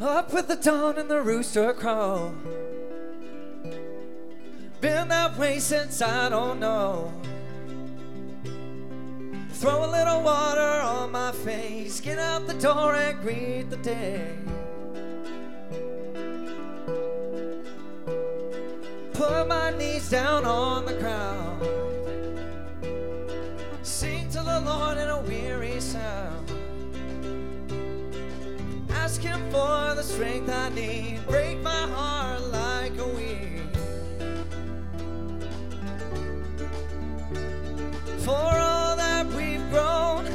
Up with the dawn and the rooster crow. Been that way since I don't know. Throw a little water on my face, get out the door and greet the day. Put my knees down on the ground. Ask Him for the strength I need. Break my heart like a weed. For all that we've grown,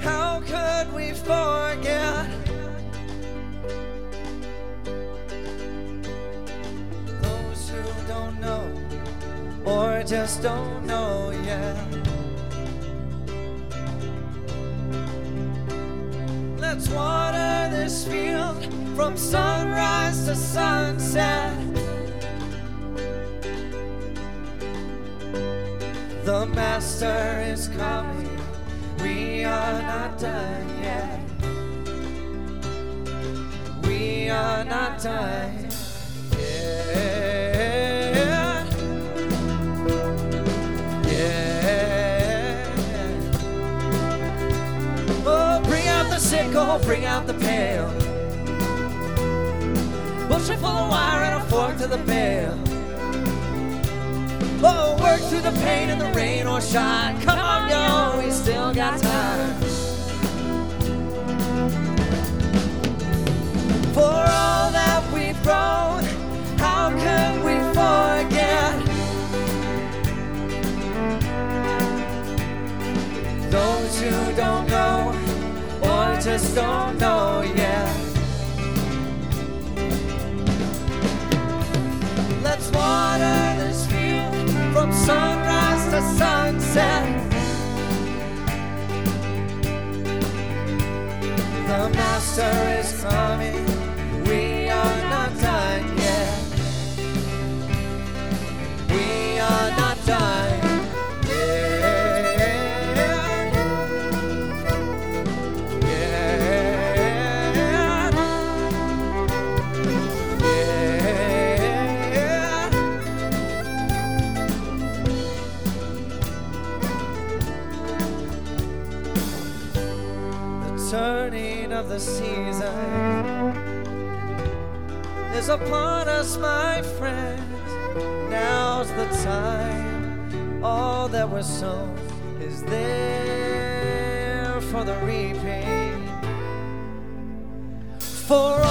how could we forget? Those who don't know, or just don't know yet. Let's water this field from sunrise to sunset. The master is coming. We are not done yet. We are not done sickle, bring out the pail. Bushel full of wire and a fork to the bale. Oh, work through the pain and the rain or shine. Come on, yo, we still got time. For all that we've grown, how can we forget? Those who don't know, just don't know yet. Let's water this field from sunrise to sunset. The master is coming. Turning of the season is upon us, my friends. Now's the time. All that was sown is there for the reaping. For